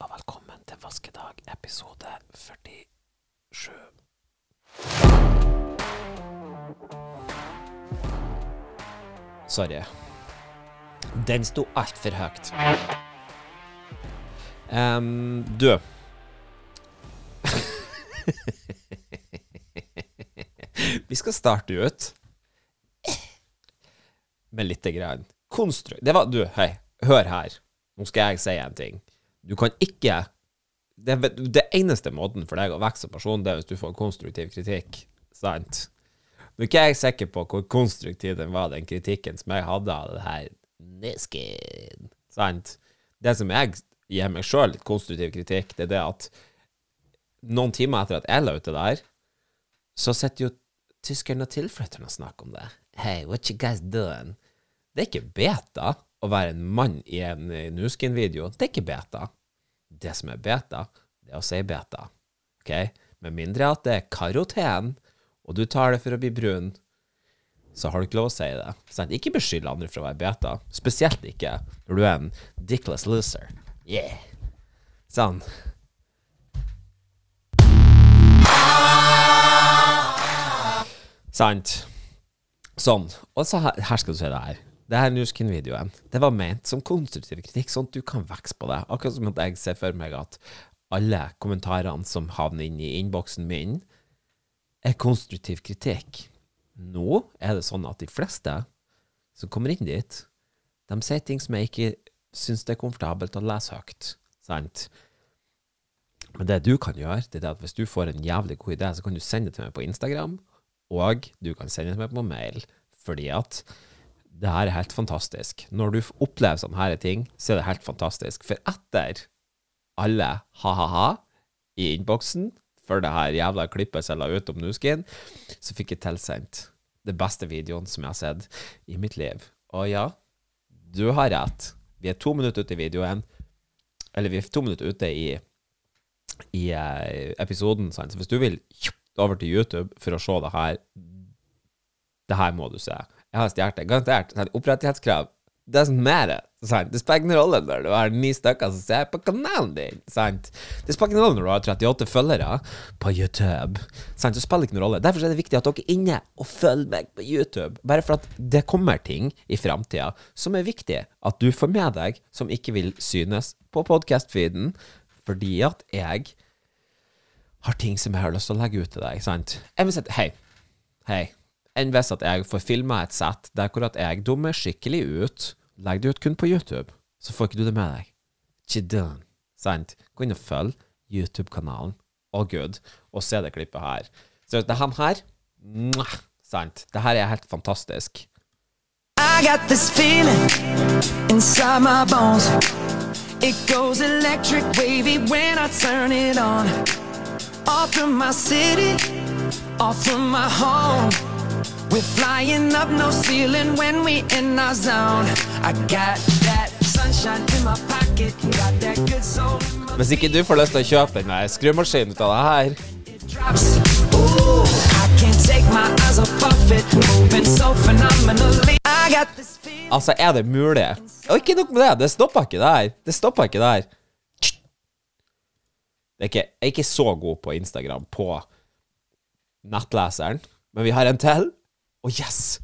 og velkommen til Vaskedag episode 47. Sorry. Den sto altfor høyt. Um, du Vi skal starte ut med lite grann konstru... Det var Du, hei, hør her. Nå skal jeg si en ting. Du kan ikke det, det eneste måten for deg å vokse som person, det er hvis du får konstruktiv kritikk. Sant? Nå er ikke jeg sikker på hvor konstruktiv den var, den kritikken som jeg hadde av det her nesken. Sant? Det som jeg gir meg sjøl litt konstruktiv kritikk, det er det at noen timer etter at jeg la ut det der, så sitter jo tyskerne og tilflytterne og snakker om det. Hey, what you guys doing? Det er ikke beta å være en mann i en Nuskin-video. Det er ikke beta. Det som er beta, det er å si beta. OK? Med mindre at det er karoten, og du tar det for å bli brun, så har du ikke lov å si det. Sant? Ikke beskyld andre for å være beta. Spesielt ikke når du er en dickless loser. Yeah. Sånn. Sant. Sånn. Og så her, her skal du se det her. Det her Nuskin-videoen Det var ment som konstruktiv kritikk, sånn at du kan vokse på det. Akkurat som at jeg ser for meg at alle kommentarene som havner inn i innboksen min, er konstruktiv kritikk. Nå er det sånn at de fleste som kommer inn dit, de sier ting som jeg ikke syns det er komfortabelt å lese høyt. Sant? Men det du kan gjøre, det er at hvis du får en jævlig god idé, så kan du sende det til meg på Instagram, og du kan sende det til meg på mail, fordi at det her er helt fantastisk. Når du opplever sånne her ting, så er det helt fantastisk. For etter alle ha-ha-ha i innboksen for det her jævla klippet som jeg la ut om Nuskin, så fikk jeg tilsendt det beste videoen som jeg har sett i mitt liv. Og ja, du har rett. Vi er to minutter ute i videoen. Eller vi er to minutter ute i, i uh, episoden. Sant? Så hvis du vil over til YouTube for å se det her, det her må du se. Jeg har stjålet det. Garantert. Opprettighetskrav. Det er sånn mer, sant? Det spiller ingen rolle når du har ni stykker som ser på kanalen din. Sant? Det spiller ingen rolle når du har 38 følgere på YouTube. Sant? Det spiller ikke noen rolle. Derfor er det viktig at dere er inne og følger meg på YouTube. Bare for at det kommer ting i framtida som er viktig at du får med deg, som ikke vil synes på podkast-feeden, fordi at jeg har ting som jeg har lyst til å legge ut til deg. Sant? Jeg vil si Hei. Hei enn hvis at jeg får filma et sett der hvor at jeg dummer skikkelig ut, legger det ut kun på YouTube, så får ikke du det med deg. Ikke. Sant? Gå inn og følg YouTube-kanalen, all Gud, og se det klippet her. Så det her mwah, Sant? Det her er helt fantastisk. I got this feeling inside my bones. It goes electric wavy when I turn it on. Off from my city, off from my home. We're flying up no ceiling when we in our zone. I got that sunshine in my pocket, got that good soul. Hvis ikke du får lyst til å kjøpe den skrumaskinen ut av det her Altså, er det mulig? Og ikke nok med det, det stopper ikke der. Det stopper ikke der. Det er ikke, jeg er ikke så god på Instagram på nettleseren, men vi har en til. Å, yes!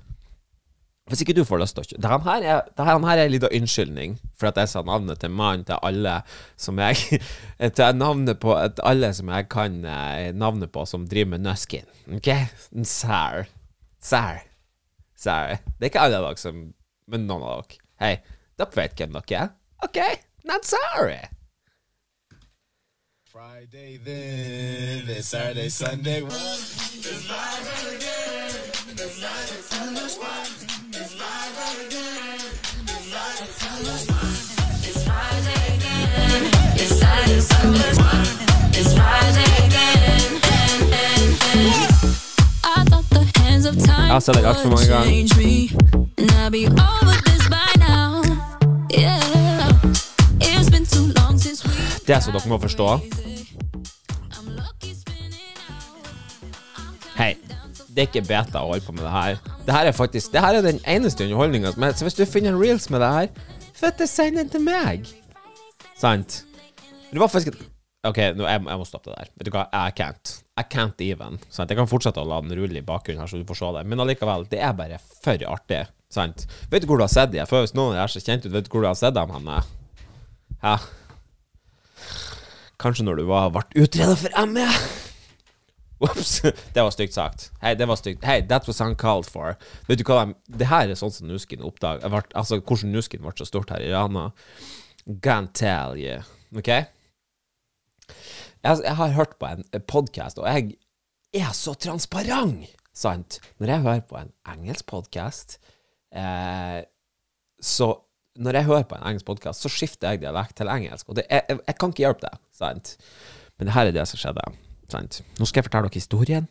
Hvis ikke du får lyst til å Dette her er, dette her er en liten unnskyldning for at jeg sa navnet til mannen til alle som jeg Til navnet på alle som jeg kan eh, navnet på som driver med Nuskin. OK? Sær. Sær. Sær. Det er ikke alle av dere som Men noen av dere. Hei, dere vet hvem dere er? OK? Not sorry. Friday then, it's Saturday, Sunday. It's live again. Jeg har sett deg altfor mange ganger. Det er så dere må forstå. Det er ikke beta å holde på med det her. Det her er faktisk Det her er den eneste underholdninga Så hvis du finner reels med det her, fette, send den til meg. Sant? Det var faktisk OK, nå, jeg, jeg må stoppe det der. Vet du hva, I can't. I can't even. Sant? Jeg kan fortsette å la den rulle i bakgrunnen her, så du får se det. Men allikevel, det er bare for artig. Sant? Vet du hvor du har sett dem? For hvis noen er så kjent ut, vet du hvor du har sett dem henne? Hæ? Kanskje når du var, ble utreda for ME? Ops, det var stygt sagt. Hei, det var stygt. Hei, that was uncalled for. Vet du hva de, Det her er sånn som Nuskin oppdaga Altså hvordan Nuskin ble så stort her i Rana. Can't tell you. OK? Jeg, jeg har hørt på en podkast, og jeg er så transparent, sant? Når jeg hører på en engelsk podkast, eh, så Når jeg hører på en engelsk podkast, så skifter jeg dialekt til engelsk, og det, jeg, jeg, kan ikke hjelpe det, sant? Men det her er det som skjedde. Sant? Nå skal jeg fortelle dere historien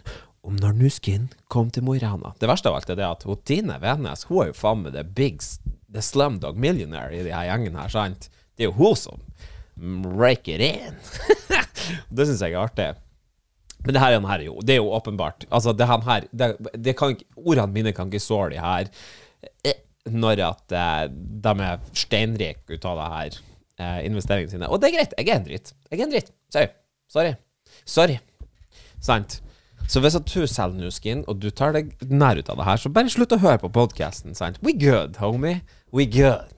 om når Nuskin kom til Mo i Rana. Det verste av alt er det at hun Tine Venes hun er jo faen meg the big the slumdog millionaire i de her gjengen her, sant? Det er jo hun som rake it in. det syns jeg er artig. Men det her, her jo, det er jo åpenbart Altså, det her, det, det kan, Ordene mine kan ikke såre de her eh, når at eh, de er steinrike ut av det her eh, investeringene sine. Og det er greit. Jeg er en dritt. Jeg er en dritt. Sorry. Sorry. Sorry. Sant? Så hvis at du selger Nuskin, og du tar deg nær ut av det her, så bare slutt å høre på podkasten. We good, homie. We good.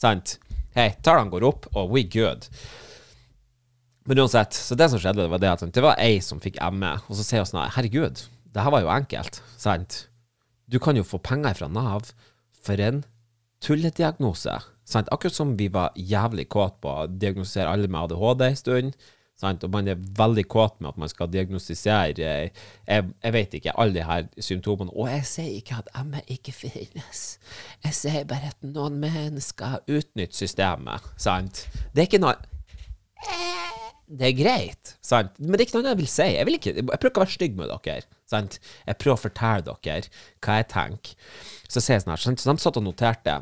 Sant? Hei, tallene går opp, og we good. Men uansett, så det som skjedde, var det at det var ei som fikk ME, og så sier hun sånn Herregud, det her var jo enkelt, sant? Du kan jo få penger fra Nav for en tullediagnose. Sant? Akkurat som vi var jævlig kåt på å diagnosere alle med ADHD en stund. Sant? Og man er veldig kåt med at man skal diagnostisere jeg, jeg vet ikke, alle de her symptomene. Og jeg sier ikke at ME ikke finnes. Jeg sier bare at noen mennesker utnytter systemet. Sant? Det er ikke noe det er greit, sant? Men det er ikke noe jeg vil si. Jeg, vil ikke, jeg prøver ikke å være stygg med dere. Sant? Jeg prøver å fortelle dere hva jeg tenker. Så sier jeg sånn her, så de satt og noterte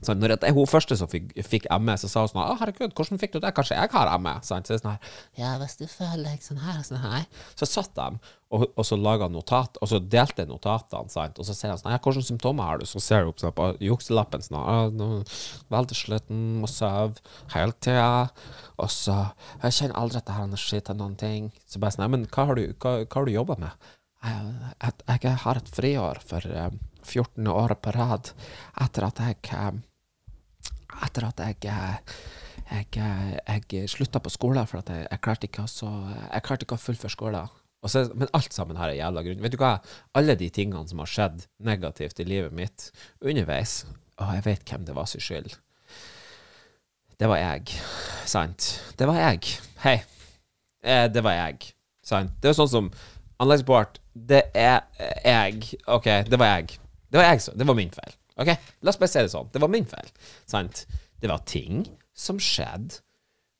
så når er hun første som fikk, fikk ME, så sa hun sånn 'Å, herregud, hvordan fikk du det? Kanskje jeg har ME?' Så Så, sånn her, ja, hvis du føler deg sånn her og sånn her Så satt de, og, og så laga notat, og så delte notatene, sant? og så sier han sånn 'Ja, hvilke symptomer har du?' Så ser opp sånn, på jukselappen sånn 'Å, veldig sliten, må sove hele tida', og så 'Jeg kjenner aldri at jeg har energi til noen ting'. Så bare sånn 'Men hva har du, hva, hva du jobba med?' Jeg, jeg, jeg, har et friår for um, 14. året på rad etter at jeg um, etter at jeg jeg, jeg slutta på skolen for jeg, jeg, klarte ikke ikke å fullføre skolen. Så, men alt sammen her er jævla grunn. Vet du hva? Alle de tingene som har skjedd negativt i livet mitt underveis Og jeg vet hvem det var sin skyld. Det var jeg. Sant? Det var jeg. Hei. Eh, det var jeg. Sant? Det er sånn som Anleggsbart, det er jeg. OK, det var jeg. Det var jeg, så. Det var min feil. OK, la oss bare si det sånn. Det var min feil. Sant? Det var ting som skjedde,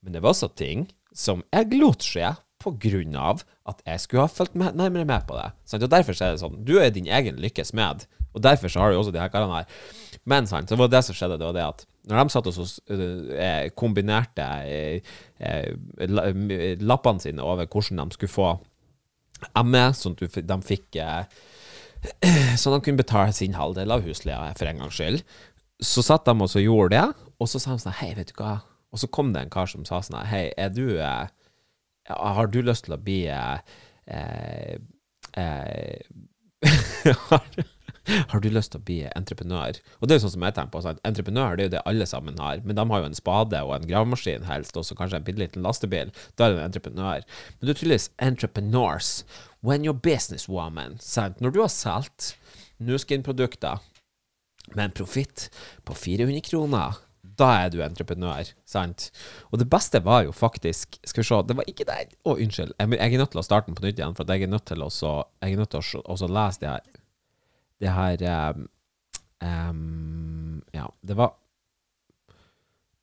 men det var også ting som jeg lot skje på grunn av at jeg skulle ha fulgt nærmere med på det. Sant? Og derfor er det sånn. Du er din egen lykkes med, og derfor så har du også de her karene her. Men sant, så var det som skjedde, det var det at når de satt og så, eh, kombinerte eh, eh, lappene sine over hvordan de skulle få ME, sånn at de fikk eh, at de kunne betale sin halvdel av husleia for en gangs skyld. Så satt de og så gjorde det, og så sa de sånn Hei, vet du hva? Og så kom det en kar som sa sånn Hei, er du eh, Har du lyst til å bli eh, eh, har, du lyst til å bli entreprenør? Og det er jo sånn som jeg tenker på. Sånn, entreprenør det er jo det alle sammen har, men de har jo en spade og en gravemaskin helst, og så kanskje en bitte liten lastebil. Da er du en entreprenør. Men du er tydeligvis entrepreneurs when you're businesswoman. Sant? Når du har solgt Nuskin-produkter med en profitt på 400 kroner, da er du entreprenør, sant? Og det beste var jo faktisk Skal vi se, det var ikke der Å, oh, unnskyld. Jeg, jeg, er nødt til å starte den på nytt igjen, for jeg er nødt til å, jeg er nødt til å lese det her Det her um, Ja, det var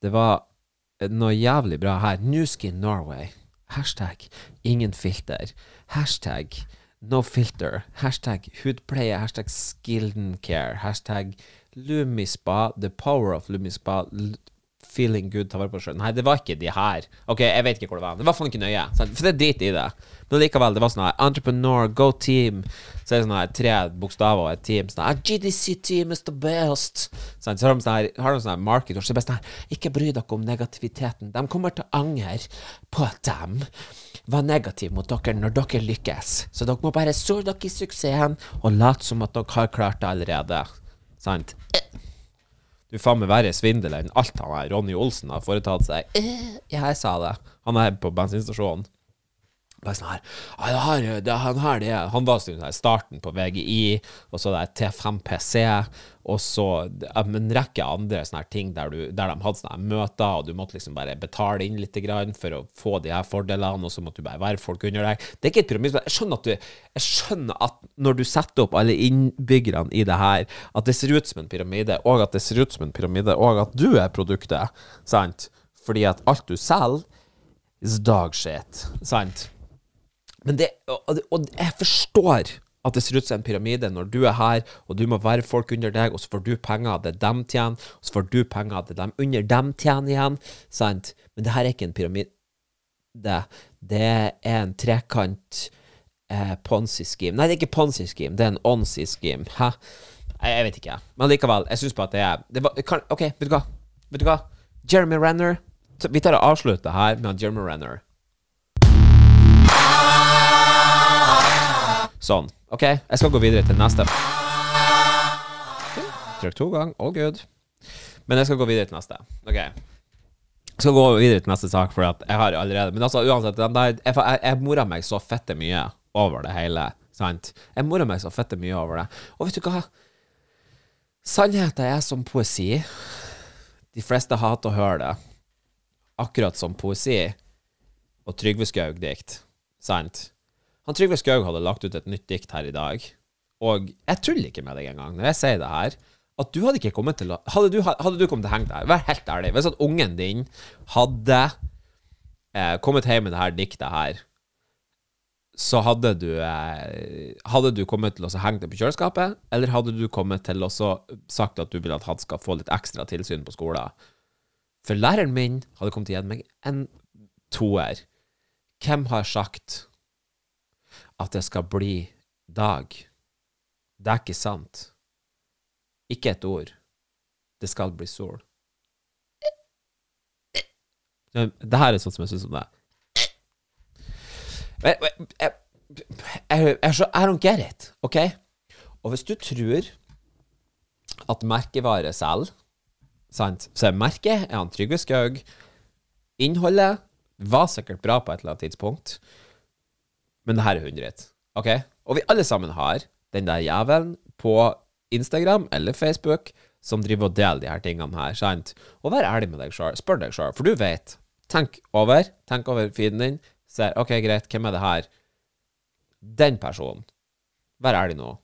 Det var noe jævlig bra her. Newskin Norway. Hashtag ingen filter. Hashtag no filter. Hashtag hudpleie. Hashtag skilden care. Hashtag Lumispa. The power of Lumispa. Feeling good, ta vare på sjøl. Nei, det var ikke de her. Ok, jeg vet ikke hvor det var. Det var faen ikke nøye. For det er drit i det. Men likevel, det var sånn her Entrepreneur, go team. Så er det sånn her tre bokstaver og et team. Sånn her GDC team is the best. Så har de sånn her, har de sånn her marketer. Så det er bare sånn her Ikke bry dere om negativiteten. De kommer til å angre på at de var negative mot dere når dere lykkes. Så dere må bare sole dere i suksessen og late som at dere har klart det allerede. Sant? Du faen meg verre svindel enn alt han her Ronny Olsen har foretatt seg. Eh, Jeg sa det. Han er på bensinstasjonen. Bare sånn her det her, det, han her, det Han var sånn her starten på VGI, og så det er T5 PC, og så en rekke andre sånne her ting der, du, der de hadde sånne her møter, og du måtte liksom bare betale inn litt grann for å få de her fordelene, og så måtte du bare være folk under deg. Det er ikke et pyramidspill. Jeg skjønner at du Jeg skjønner at når du setter opp alle innbyggerne i det her, at det ser ut som en pyramide, og at det ser ut som en pyramide, og at du er produktet, sant? Fordi at alt du selger, is dog shit, sant? Men det, og, og jeg forstår at det ser ut som en pyramide når du er her, og du må være folk under deg, og så får du penger, av det dem tjener, og så får du penger, av det dem under dem tjener igjen, sant? Men det her er ikke en pyramide. Det, er en trekant eh, Ponzi-scheme. Nei, det er ikke Ponzi-scheme, det er en Onzi-scheme. Hæ? Jeg, vet ikke. Men likevel, jeg syns på at det er det var, kan, OK, vet du hva? Vet du hva? Jeremy Renner. Vi tar og avslutter her med Jeremy Renner. Sånn. OK, jeg skal gå videre til neste. Trykk to ganger. All good. Men jeg skal gå videre til neste. OK. Jeg skal gå videre til neste sak, for jeg har allerede Men altså, uansett, der, jeg, jeg, mora meg så fette mye over det hele. Sant? Jeg mora meg så fette mye over det. Og vet du hva? Sannheten er som poesi. De fleste hater å høre det. Akkurat som poesi og Trygve Skaug-dikt. Sant? Han Trygve Skaug hadde lagt ut et nytt dikt her i dag, og jeg tuller ikke med deg engang når jeg sier det her. At du hadde ikke kommet til å Hadde du, hadde du kommet til å henge deg? Vær helt ærlig. Hvis at ungen din hadde eh, kommet hjem med det her diktet her, så hadde du eh, Hadde du kommet til å henge det på kjøleskapet, eller hadde du kommet til å sagt at du vil at han skal få litt ekstra tilsyn på skolen? For læreren min hadde kommet til å gi meg en toer. Hvem har sagt at det skal bli dag? Det er ikke sant. Ikke et ord. Det skal bli sol. Det her er sånn som jeg syns om det. Jeg, jeg, jeg, I don't OK? Og hvis du tror at merkevare selger, sant, så er merket er han Trygve Skaug. Innholdet var sikkert bra på et eller annet tidspunkt, men det her er hundret. OK? Og vi alle sammen har den der jævelen på Instagram eller Facebook som driver og deler de her tingene her, sant? Og vær ærlig med deg sjøl. Spør deg sjøl, for du vet. Tenk over. Tenk over feeden din. Ser OK, greit, hvem er det her? Den personen. Vær ærlig nå.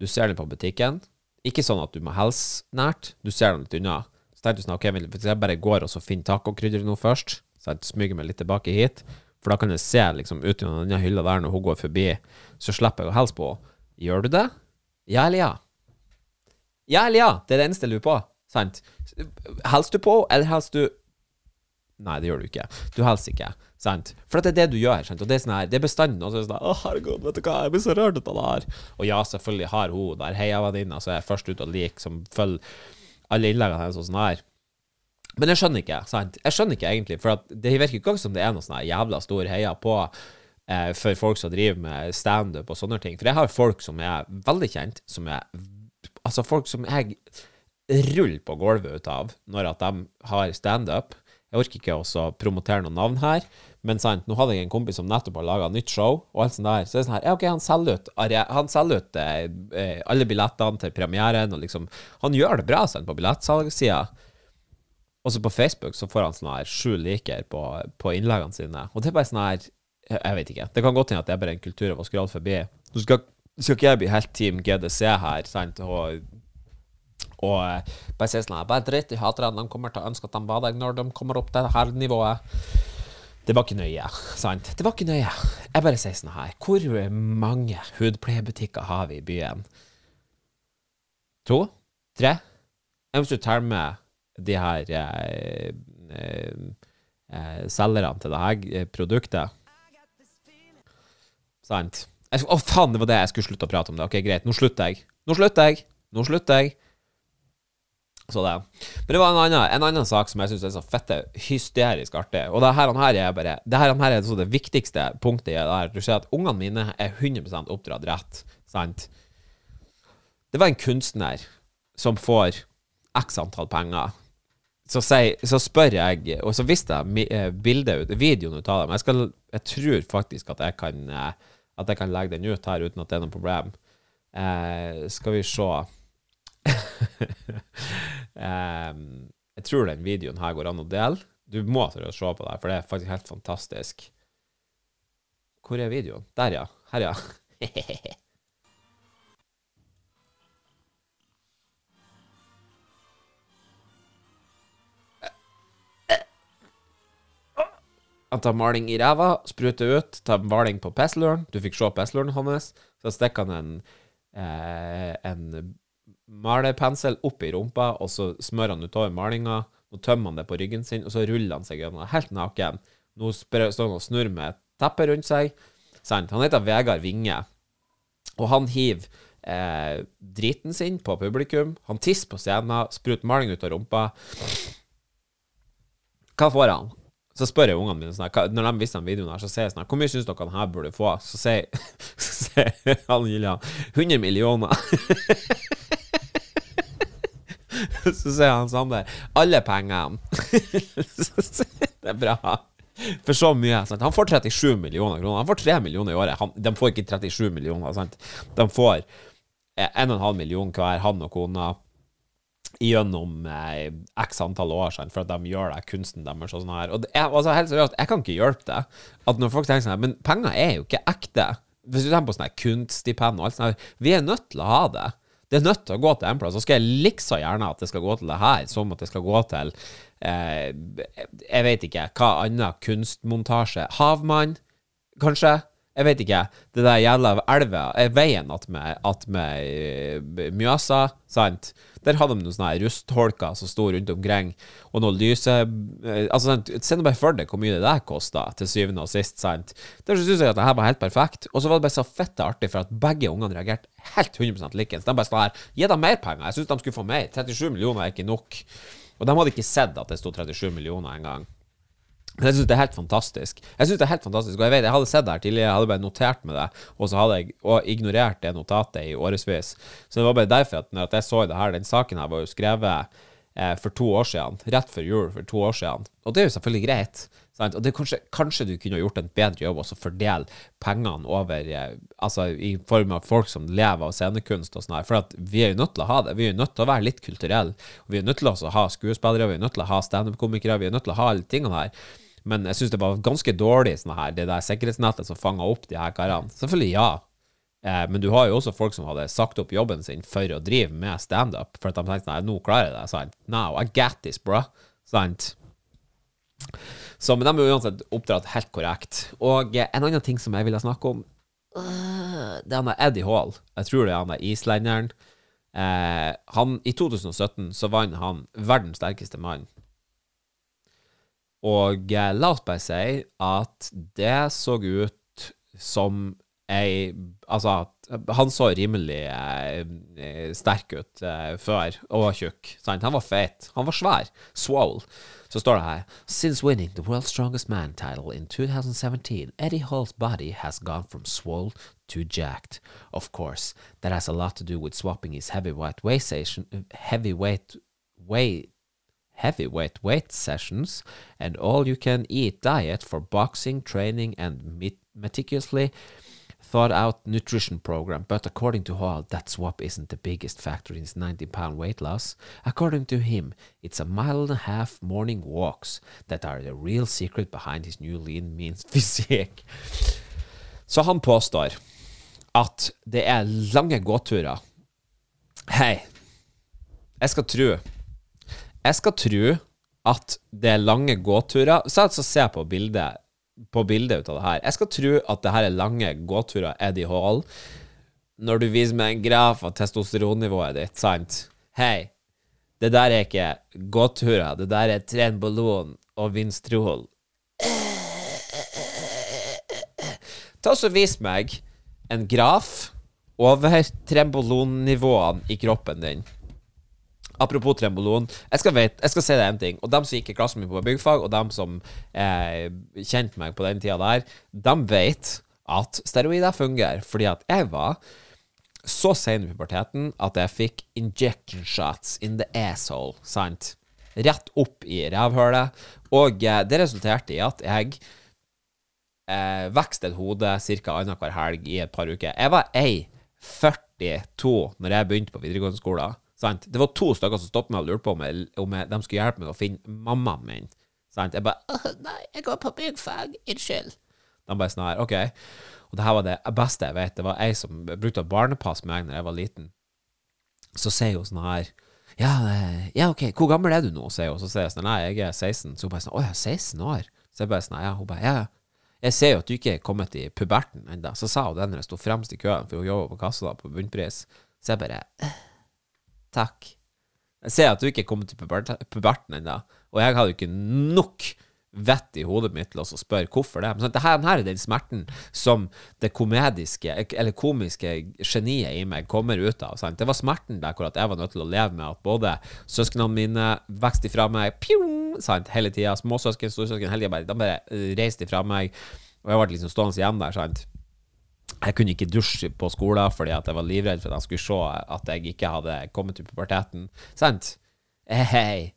Du ser den på butikken. Ikke sånn at du må helse nært. Du ser den litt unna. Så tenkte du sånn, ok, hvis jeg bare går og så finner tacokrydder nå først, så jeg smyger meg litt tilbake hit, for da kan jeg se liksom ut gjennom denne hylla der når hun går forbi, så slipper jeg å hilse på henne. Gjør du det? Ja eller ja? Ja eller ja? Det er det eneste jeg lurer på. Sant? Hilser du på henne, eller hilser du Nei, det gjør du ikke. Du hilser ikke. Sant? For det er det du gjør. Sant? Og det er sånn her Det er bestandig noen som er sånn Å, herregud, vet du hva, jeg blir så rørt av det her. Og ja, selvfølgelig har hun der heiavenninna som er først ut og liker, som følger alle innleggene hennes og sånn her. Men jeg skjønner ikke, sant? Jeg skjønner ikke egentlig, for det virker ikke som det er noe sånn jævla stor heia på eh, for folk som driver med standup og sånne ting. For jeg har folk som er veldig kjent, som er Altså folk som jeg ruller på gulvet ut av når at de har standup. Jeg orker ikke også promotere noen navn her, men sant, nå hadde jeg en kompis som nettopp har laga nytt show, og alt sånt der. Så det er sånn her, ja, ok, han selger ut, han selger ut eh, eh, alle billettene til premieren, og liksom Han gjør det bra sant, på billettsalgssida. Og så på Facebook så får han sånn her sju liker på, på innleggene sine. Og det er bare sånn her Jeg vet ikke. Det kan godt hende at det er bare en kultur av å scrolle forbi. Nå skal, skal ikke jeg bli helt Team GDC her, sant, og og eh, bare si sånn her, Bare drit i haterne. De kommer til å ønske at de var der når de kommer opp til det her nivået. Det var ikke nøye. sant? Det var ikke nøye. Jeg bare sier sånn her. Hvor mange hudpleiebutikker har vi i byen? To? Tre? Hvis du teller med de her eh, eh, eh, selgerne til det her eh, produktet. Sant? Å, oh, faen, det var det jeg skulle slutte å prate om. det Ok, greit. Nå slutter jeg. Nå slutter jeg. Nå slutter jeg. Så det. Men det var en annen, en annen sak som jeg syns er så fette hysterisk artig. Og det her, her er bare Det her, her er det viktigste punktet i det her. Du ser at ungene mine er 100% oppdratt rett. Sant? Det var en kunstner som får x antall penger. Så, sier, så spør jeg, og så viste jeg eh, bildet, videoen ut av dem. Jeg, skal, jeg tror faktisk at jeg kan eh, At jeg kan legge den ut her uten at det er noe problem. Eh, skal vi se eh, Jeg tror den videoen her går an å dele. Du må tørre å se på det, for det er faktisk helt fantastisk. Hvor er videoen? Der, ja. Her, ja. Han tar maling i ræva, spruter ut, tar maling på pestløren. Du fikk se pestløren hans. Så stikker han en, eh, en malerpensel opp i rumpa, og så smører han utover malinga. Nå tømmer han det på ryggen sin, og så ruller han seg gjennom helt naken. Nå står han og snurrer med et rundt seg. Sant? Han heter Vegard Vinge, og han hiver eh, driten sin på publikum. Han tisser på scenen, spruter maling ut av rumpa. Hva får han? Så spør jeg ungene mine sånn Når de viser den videoen her, så sier jeg sånn Hvor mye syns dere han her burde få? Så sier, så sier han Gillian 100 millioner. så sier han Sander alle pengene. det er bra. For så mye. Sant? Han får 37 millioner kroner. Han får 3 millioner i året. Han, de får ikke 37 millioner. Sant? De får 1,5 million hver, han og kona, gjennom eh, x antall år siden, for at de gjør det kunsten deres og sånn her. Og jeg, altså, helt seriøst, jeg kan ikke hjelpe det. At når folk tenker sånn her, Men penger er jo ikke ekte. Hvis du tenker på sånn kunststipend og alt sånt, vi er nødt til å ha det. Det er nødt til å gå til en plass. Så skal jeg likså gjerne at det skal gå til det her, som at det skal gå til eh, Jeg vet ikke hva annen kunstmontasje. Havmann, kanskje? Jeg vet ikke. Det der jævla elva, veien attmed at Mjøsa, sant? Der hadde de noen sånne rustholker som sto rundt omkring, og noe lyse eh, Altså, Se nå bare for deg hvor mye det der kosta, til syvende og sist, sant? Der syns jeg at det her var helt perfekt. Og så var det bare så fette artig, for at begge ungene reagerte helt 100% likens. De bare sånn her Gi dem mer penger! Jeg syns de skulle få mer. 37 millioner er ikke nok. Og de hadde ikke sett at det sto 37 millioner engang. Jeg syns det er helt fantastisk. Jeg synes det er helt fantastisk, og jeg vet, jeg hadde sett det her tidligere, jeg hadde bare notert med det, og så hadde jeg og ignorert det notatet i årevis. Så det var bare derfor at når jeg så det her, den saken her var jo skrevet eh, for to år siden, rett før jul for to år siden, og det er jo selvfølgelig greit. Sant? Og det kanskje, kanskje, du kunne gjort en bedre jobb også fordele pengene over eh, Altså i form av folk som lever av scenekunst og sånn her. For at vi er jo nødt til å ha det. Vi er jo nødt til å være litt kulturelle. Vi er nødt til å ha skuespillere, vi er nødt til å ha standup-komikere, vi er nødt til å ha alle tingene her. Men jeg syns det var ganske dårlig, sånn her, det der sikkerhetsnettet som fanga opp de her karene. Selvfølgelig, ja. Eh, men du har jo også folk som hadde sagt opp jobben sin for å drive med standup, for at de tenkte nei, nå klarer jeg det. Sant? Now I get this, bro. Sant? Så, men de er uansett oppdratt helt korrekt. Og eh, en annen ting som jeg ville snakke om, uh, det er han Eddie Hall. Jeg tror det er han der islenderen. Eh, han, I 2017 så vant han verdens sterkeste mann. Og eh, oss bare si at det så ut som ei Altså, han så rimelig eh, sterk ut eh, før, og var tjukk. Sant? Han var feit. Han var svær. Swole. Så står det her Since winning the World's Strongest Man title in 2017, Eddie Hall's body has gone from swole to jacked. Of course, that has a lot to do with swapping his heavyweight weight station, heavyweight weight heavyweight weight sessions, and all you can eat diet for boxing, training, and meticulously thought out nutrition program. But according to Hall, that swap isn't the biggest factor in his 90 pound weight loss. According to him, it's a mile and a half morning walks that are the real secret behind his new lean means physique. Så han påstår at det er lange gåturer. Hei, jeg skal tro Jeg skal tro at det er lange gåturer. Så altså se på bildet, på bildet ut av det her. Jeg skal tro at det her er lange gåturer Eddie Hall. Når du viser meg en graf av testosteronnivået ditt, sant? Hei, Det der er ikke gåturer, det der er trenbolon og vinstrol. Ta så Vis meg en graf over trembolonnivåene i kroppen din. Apropos tremboloen. jeg skal, vet, jeg skal si deg en ting. Og dem som gikk i klassen min på byggfag, og dem som eh, kjente meg på den tida der, de vet at steroider fungerer. Fordi at jeg var så sein i puberteten at jeg fikk injection shots in the asshole, sant? Rett opp i revhølet. Og eh, det resulterte i at jeg eh, vokste et hode ca. annenhver helg i et par uker. Jeg var ei 42 når jeg begynte på videregående skole. Sant? Det var to stykker som stoppet meg og lurte på om, jeg, om jeg, de skulle hjelpe meg å finne mammaen min. Sant? Jeg bare 'Nei, jeg går på byggfag. Unnskyld.' De bare sånn her, OK. Og det her var det beste jeg vet. Det var ei som brukte barnepass med meg da jeg var liten. Så sier hun sånn her ja, eh, ja, OK, hvor gammel er du nå? sier hun. Så sier jeg sånn Nei, jeg er 16. Så hun bare sånn Å ja, 16 år? Så jeg bare sånn Ja, hun bare Ja, jeg ser jo at du ikke er kommet i puberten ennå. Så sa hun det når jeg sto fremst i køen, for hun jobba på kassa da, på bunnpris. Så jeg bare Takk. Jeg ser at du ikke er kommet til puberten ennå, og jeg hadde jo ikke nok vett i hodet mitt til å spørre hvorfor det. Men sånn, her, her er den smerten som det komediske, eller komiske geniet i meg kommer ut av. Sant? Det var smerten der hvor jeg var nødt til å leve med at både søsknene mine vokste ifra meg pjong, sant? hele tida. Småsøsken, storsøsken, hele tida bare, de bare reiste ifra meg. Og jeg ble liksom stående igjen der. sant? Jeg kunne ikke dusje på skolen fordi at jeg var livredd for at de skulle se at jeg ikke hadde kommet til puberteten. Sant? Hei,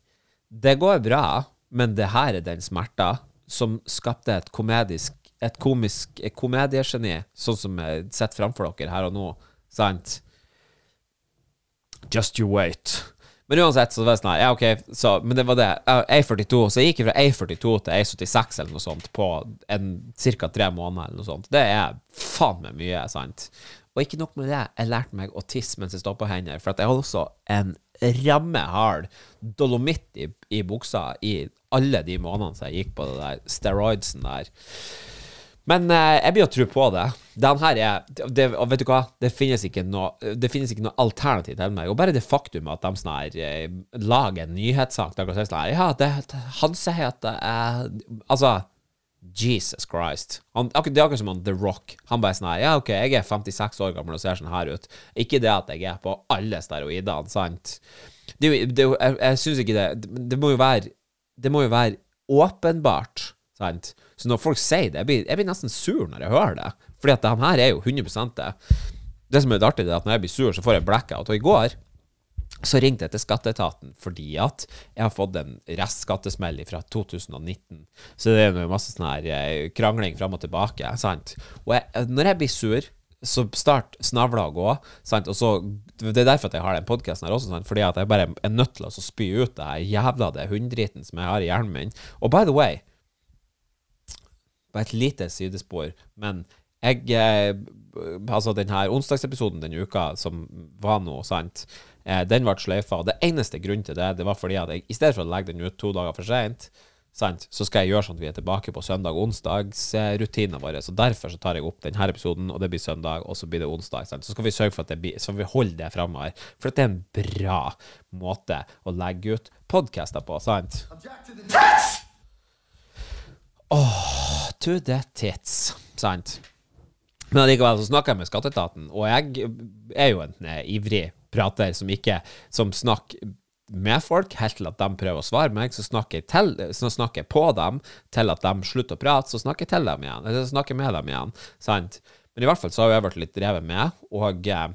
det går bra, men det her er den smerta som skapte et komedisk et komisk et komediegeni, sånn som jeg sitter framfor dere her og nå. Sant? Just you wait. Men uansett, så var det sånn her, Ja, OK, så, men det var det. A42. Så jeg gikk fra A42 til A76 eller noe sånt på ca. tre måneder eller noe sånt. Det er faen meg mye, sant? Og ikke nok med det, jeg lærte meg å tisse mens jeg står på hender, for at jeg hadde også en rammehard dolomitt i, i buksa i alle de månedene som jeg gikk på det der steroidsen der. Men eh, jeg begynner å tro på det. Den her er det, Og vet du hva? Det finnes ikke noe Det finnes ikke noe alternativ til meg. Og bare det faktum at de her eh, lager en nyhetssak der sånn Ja, det, han sier at det er Altså Jesus Christ. Han, det er akkurat som han The Rock. Han bare sånn Ja, OK, jeg er 56 år gammel og ser sånn her ut. Ikke det at jeg er på alle steroidene, sant? Det, det, jeg jeg syns ikke det Det må jo være Det må jo være åpenbart Sant? Så når folk sier det, jeg blir, jeg blir, nesten sur når jeg hører det. Fordi at det her er jo 100 det. Det som er artig, er at når jeg blir sur, så får jeg blackout. Og i går så ringte jeg til skatteetaten fordi at jeg har fått en restskattesmell fra 2019. Så det er jo masse sånn her eh, krangling fram og tilbake. Sant? Og jeg, når jeg blir sur, så start snavla å gå. Sant? Og så, det er derfor at jeg har den podkasten her også, sant? fordi at jeg bare er nødt til å spy ut det her jævla det hunddriten som jeg har i hjernen min. Og by the way, på et lite sidespor, men jeg eh, Altså, den her onsdagsepisoden denne uka som var nå, sant, eh, den ble sløyfa. Det eneste grunnen til det, det var fordi at jeg i stedet for å legge den ut to dager for seint, sant, så skal jeg gjøre sånn at vi er tilbake på søndag-onsdagsrutinene våre. Så derfor så tar jeg opp denne episoden, og det blir søndag, og så blir det onsdag. Sant? Så skal vi sørge for at det blir, så vi holder det framover. For det er en bra måte å legge ut podkaster på, sant? Åh, oh, to the tits. Sant. Men allikevel så snakker jeg med skatteetaten, og jeg er jo en eh, ivrig prater som ikke Som snakker med folk helt til at de prøver å svare meg, så snakker jeg, til, så snakker jeg på dem til at de slutter å prate, så snakker jeg til dem igjen, eller snakker med dem igjen. Sant? Men i hvert fall så har jeg vært litt drevet med, og eh,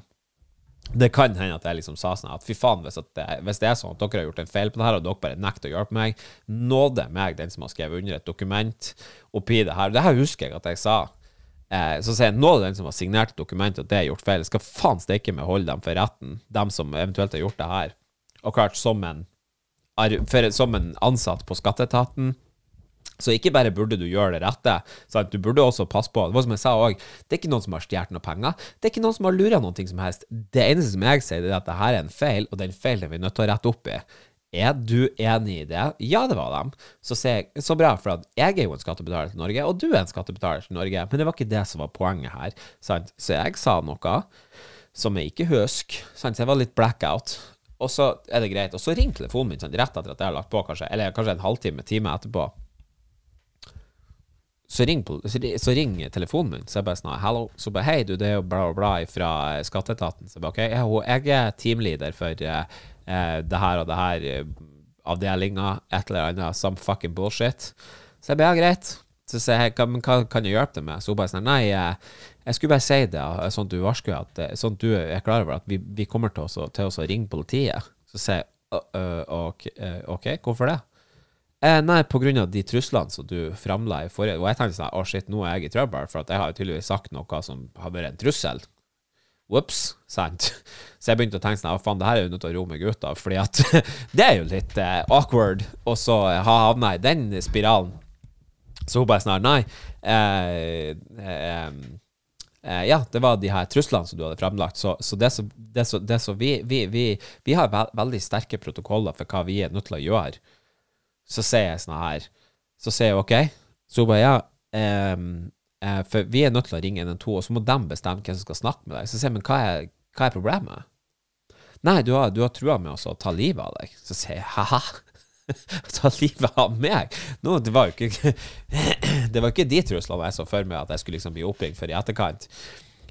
det kan hende at jeg liksom sa sånn at fy faen, hvis, det, hvis, det, er sånn at dere har gjort en feil på det her, og dere bare nekter å hjelpe meg, nåde meg, den som har skrevet under et dokument oppi det her. Det her husker jeg at jeg sa. Eh, så sier jeg nåde den som har signert et dokument, at det er gjort feil. Jeg skal faen stikke meg holde dem for retten, dem som eventuelt har gjort det her. Og klart, som en, som en ansatt på skatteetaten så ikke bare burde du gjøre det rette, sant? du burde også passe på. Det var som jeg sa òg, det er ikke noen som har stjålet noen penger. Det er ikke noen som har lura ting som helst. Det eneste som jeg sier, er at dette er en feil, og den feilen er vi nødt til å rette opp i. Er du enig i det? Ja, det var dem. Så sier jeg, så bra, for jeg er jo en skattebetaler til Norge, og du er en skattebetaler til Norge, men det var ikke det som var poenget her. Sant? Så jeg sa noe som jeg ikke husker. Sant? Så jeg var litt blackout. og så er det greit. Og så ringer telefonen min sant? rett etter at jeg har lagt på, kanskje, eller kanskje en halvtime, time etterpå. Så ringer så ring telefonen min, så jeg bare sånn Hallo. Så bare Hei, du, det er jo bla, bla, fra skatteetaten. Så jeg bare OK, jeg, er teamleader for uh, det her og det her uh, avdelinga, et eller annet, some fucking bullshit. Så jeg bare ja, greit. Så sier jeg hva, hva kan jeg hjelpe deg med? Så hun bare sånn Nei, jeg, skulle bare si det, sånn at du varsker at Sånn at du er klar over at vi, vi kommer til, å, til å ringe politiet. Så sier jeg OK, hvorfor det? Eh, nei, av de truslene som du framla i forrige Og jeg tenkte sånn Å, oh, shit, nå er jeg i trøbbel, for jeg har jo tydeligvis sagt noe som har vært en trussel. Ops, sant? Så jeg begynte å tenke sånn Å, faen, det her er jo nødt til å roe meg ut av, fordi at det er jo litt eh, awkward, og så ha havna i den spiralen. Så hun bare sånn Nei. Eh, eh, eh, ja, det var de her truslene som du hadde fremlagt. Så, så, det så, det så, det så vi, vi, vi, vi, har veldig sterke protokoller for hva vi er nødt til å gjøre så sier jeg sånn her Så sier jeg OK. Så hun bare ja. Um, uh, for vi er nødt til å ringe 112, og så må de bestemme hvem som skal snakke med deg. Så sier jeg men hva er, hva er problemet? Nei, du har, du har trua med å ta livet av deg. Så sier jeg ha-ha. ta livet av meg? No, det var ikke Det var ikke de truslene jeg så for meg at jeg skulle liksom bli oppringt for i etterkant.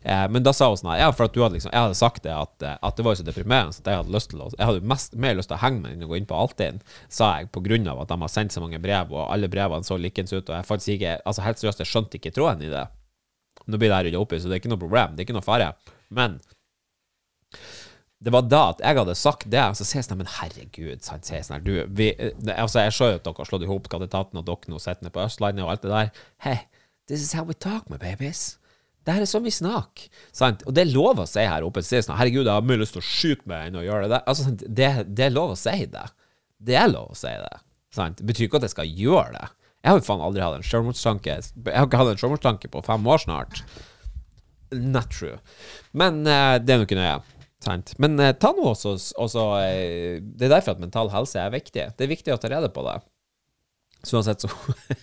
Eh, men da sa hun sånn Ja, for at du hadde liksom Jeg hadde sagt det at, eh, at det var jo så deprimerende at jeg hadde lyst til å Jeg hadde mest, mer lyst til å henge meg enn å gå inn på Altinn, sa jeg, på grunn av at de har sendt så mange brev, og alle brevene så likens ut, og jeg faktisk ikke Altså, helt seriøst, jeg skjønte ikke tråden i det. Nå blir det her rydda opp i, så det er ikke noe problem. Det er ikke noe fare. Men det var da at jeg hadde sagt det, så sier jeg sånn Men herregud, sant, sier sånn du, vi, altså, Jeg ser jo at dere har slått i hop Skatteetaten, og dere nå sitter nede på Østlandet og alt det der. Hey, this is how we talk, my babies. Det her er sånn vi snakker. Sant? Og det er lov å si her oppe. Si sånn, 'Herregud, jeg har mye lyst til å skyte meg enn å gjøre det.' Altså, det, det, er lov å si det. Det er lov å si det. Sant? Det betyr ikke at jeg skal gjøre det. Jeg har jo faen aldri hatt en selvmordstanke. Jeg har ikke hatt en selvmordstanke på fem år snart. Not true. Men uh, det er nå ikke nøye. Sant? Men uh, ta nå også, også uh, Det er derfor at mental helse er viktig. Det er viktig å ta rede på det. Så uansett, så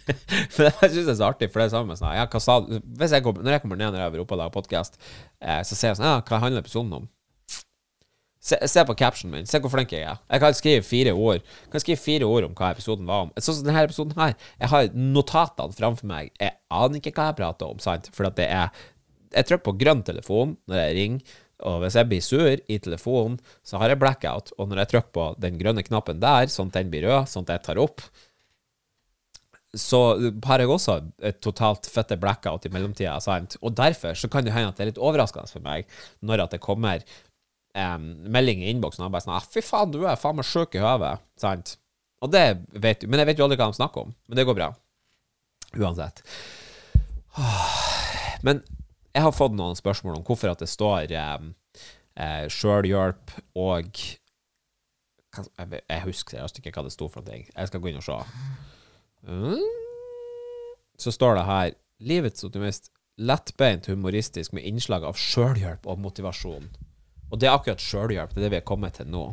For jeg syns det er så artig, for det er samme sånn ja, hva sa Hvis jeg kommer, Når jeg kommer ned når jeg er oppe og lager podkast, eh, så ser jeg sånn Ja, hva handler episoden om? Se, se, på captionen min. Se hvor flink jeg er. Jeg kan skrive fire ord Jeg kan skrive fire ord om hva episoden var om. Sånn som denne episoden her. Jeg har notatene framfor meg. Jeg aner ikke hva jeg prater om, sant? For at det er Jeg trykker på grønn telefon når jeg ringer. Og hvis jeg blir sur i telefonen, så har jeg blackout. Og når jeg trykker på den grønne knappen der, sånn at den blir rød, sånn at jeg tar opp, så har jeg også et totalt fette blackout i mellomtida. Sant? Og derfor så kan det hende at det er litt overraskende for meg når at det kommer um, melding i innboksen og bare sånn ah, 'Fy faen, du er faen meg sjuk i høvet'. Sant? Og det vet du. Men jeg vet jo aldri hva de snakker om. Men det går bra. Uansett. Men jeg har fått noen spørsmål om hvorfor at det står um, uh, sjølhjelp og Jeg husker jeg ikke hva det sto for noe. Jeg skal gå inn og se. Mm. Så står det her Livets optimist. Lettbeint humoristisk med innslag av sjølhjelp og motivasjon. Og det er akkurat sjølhjelp. Det er det vi er kommet til nå.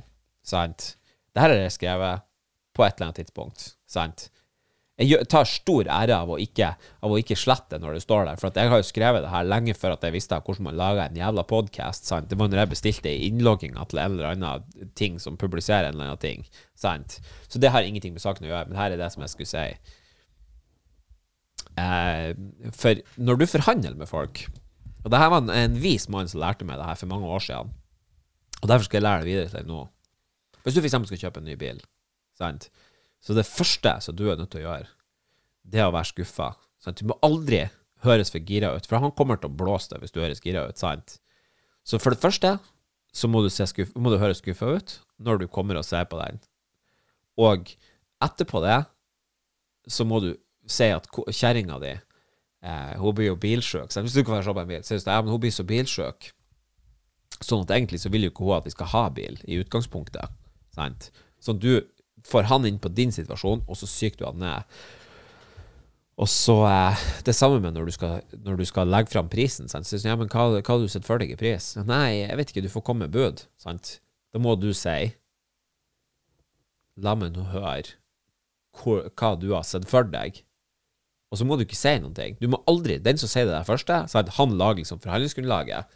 Sant? Det her er jeg skrevet på et eller annet tidspunkt. Sant? Jeg tar stor ære av å ikke, av å ikke slette når det står der. For jeg har jo skrevet det her lenge før at jeg visste hvordan man lager en jævla podkast. Det var når jeg bestilte innlogginga til en eller annen ting som publiserer en eller annen ting. Sant? Så det har ingenting med saken å gjøre. Men her er det som jeg skulle si. Eh, for når du forhandler med folk Og det her var en, en vis mann som lærte meg det her for mange år siden. Og derfor skal jeg lære det videre til deg nå. Hvis du f.eks. skal kjøpe en ny bil, sant? Så det første som du er nødt til å gjøre, det er å være skuffa. Sant? Du må aldri høres for gira ut, for han kommer til å blåse deg hvis du høres gira ut. sant? Så for det første så må du, skuff, må du høres skuffa ut når du kommer og ser på den. Og etterpå det så må du si at kjerringa di eh, hun blir jo bilsjuk. Hvis du kan være så på en bil, så ja, men hun blir så bilsjuk. Sånn at egentlig så vil jo ikke hun at vi skal ha bil, i utgangspunktet. Sant? at du får han inn på din situasjon, og så syker du han ned. Og så eh, Det samme med når du skal, når du skal legge fram prisen. Sant? Så, ja, men hva, hva har du sett for deg i pris? Nei, jeg vet ikke, du får komme med bud. Sant? Da må du si La meg nå høre hvor, hva du har sett for deg. Og så må du ikke si noen ting. Du må aldri, Den som sier det der første, sant? han lager liksom forhandlingsgrunnlaget.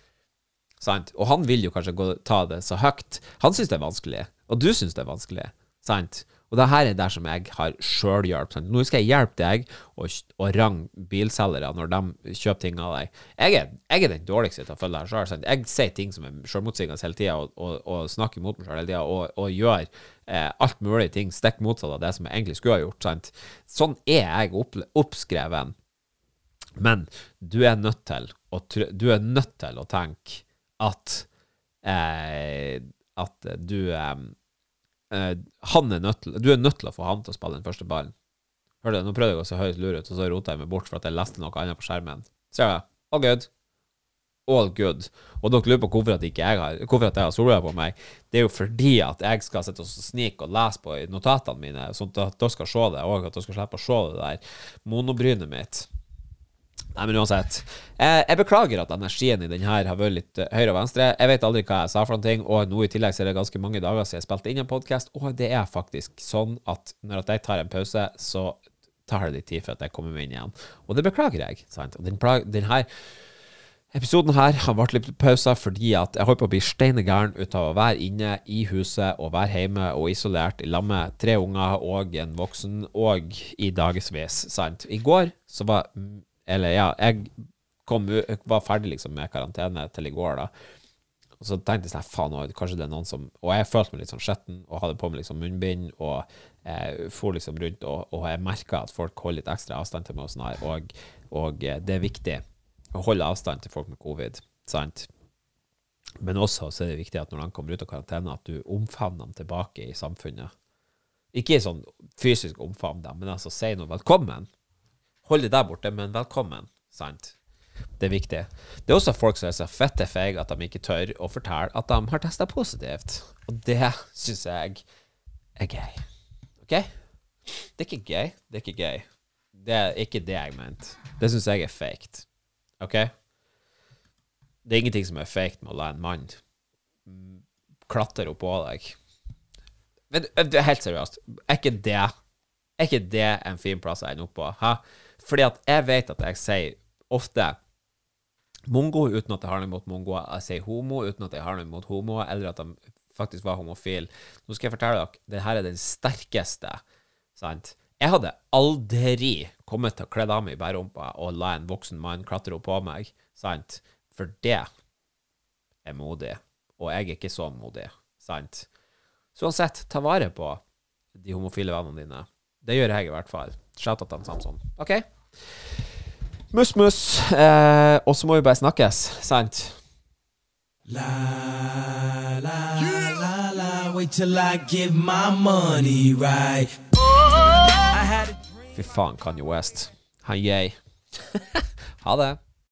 sant? Og han vil jo kanskje gå, ta det så høyt. Han syns det er vanskelig, og du syns det er vanskelig, sant? Og det her er der som jeg har sjølhjelp. Nå skal jeg hjelpe deg å og range bilselgere når de kjøper ting av deg. Jeg er, jeg er den dårligste til å følge det her sjøl. Jeg sier ting som er sjølmotsigende hele tida, og, og, og, snakker mot meg sjøl hele tida, og, gjør eh, alt mulig ting stikk motsatt av det som jeg egentlig skulle ha gjort. Sant? Sånn er jeg opp, oppskreven. Men du er nødt til å, er nødt til å tenke at eh, at du eh, eh, han er nødt Du er nødt til å få han til å spille den første ballen. Hør du, Nå prøvde jeg å se høyt lur ut, og så rota jeg meg bort for at jeg leste noe annet på skjermen. Ser du? All good. All good. Og dere lurer på hvorfor at, ikke jeg har, hvorfor jeg har solbriller på meg. Det er jo fordi at jeg skal sitte og snike og lese på notatene mine, sånn at dere skal se det, og at dere skal slippe å se det der monobrynet mitt. Nei, men uansett. Jeg, jeg, beklager at energien i den her har vært litt uh, høyre og venstre. Jeg vet aldri hva jeg sa for noen ting, og nå i tillegg så er det ganske mange dager siden jeg spilte inn en podkast, og det er faktisk sånn at når jeg tar en pause, så tar det litt tid at jeg kommer meg inn igjen. Og det beklager jeg. sant? Og den, den her Episoden her har vært litt pauser fordi at jeg holder på å bli steinegæren ut av å være inne i huset og være hjemme og isolert i lag med tre unger og en voksen og i dagevis. sant? I går så var eller ja, jeg kom, var ferdig liksom med karantene til i går, da. Og så tenkte jeg sånn, faen, kanskje det er noen som Og jeg følte meg litt sånn skjetten og hadde på meg liksom munnbind og eh, for liksom rundt, og, og jeg merka at folk holder litt ekstra avstand til meg og sånn her, og, og eh, det er viktig å holde avstand til folk med covid, sant? Men også så er det viktig at når de kommer ut av karantene, at du omfavner dem tilbake i samfunnet. Ikke sånn fysisk omfavn dem, men altså si noe velkommen. Hold det der borte, men velkommen. Sant? Det er viktig. Det er også folk som er så fette feige at de ikke tør å fortelle at de har testa positivt. Og det syns jeg er gøy. OK? Det er ikke gøy. Det er ikke gøy. Det er ikke det jeg mente. Det syns jeg er faked. OK? Det er ingenting som er faked med å la en mann klatre oppå deg. Men helt seriøst. Er ikke det Er ikke det en fin plass å ende opp på? Hæ? Fordi at jeg vet at jeg sier ofte mongo uten at jeg har noe imot mongoer. Jeg sier homo uten at jeg har noe imot homoer, eller at de faktisk var homofile. Nå skal jeg fortelle dere, det her er den sterkeste. sant? Jeg hadde aldri kommet til å kle av meg i bærumpa og la en voksen mann klatre opp på meg, sant? For det er modig. Og jeg er ikke så modig, sant? Så uansett, ta vare på de homofile vennene dine. Det gjør jeg i hvert fall. Shout-out til Samson. OK? Mus, mus. Eh, og så må vi bare snakkes, sant? La, la, la, la, wait till I give my money right. Fy faen, Kanye West. Han yay. ha det.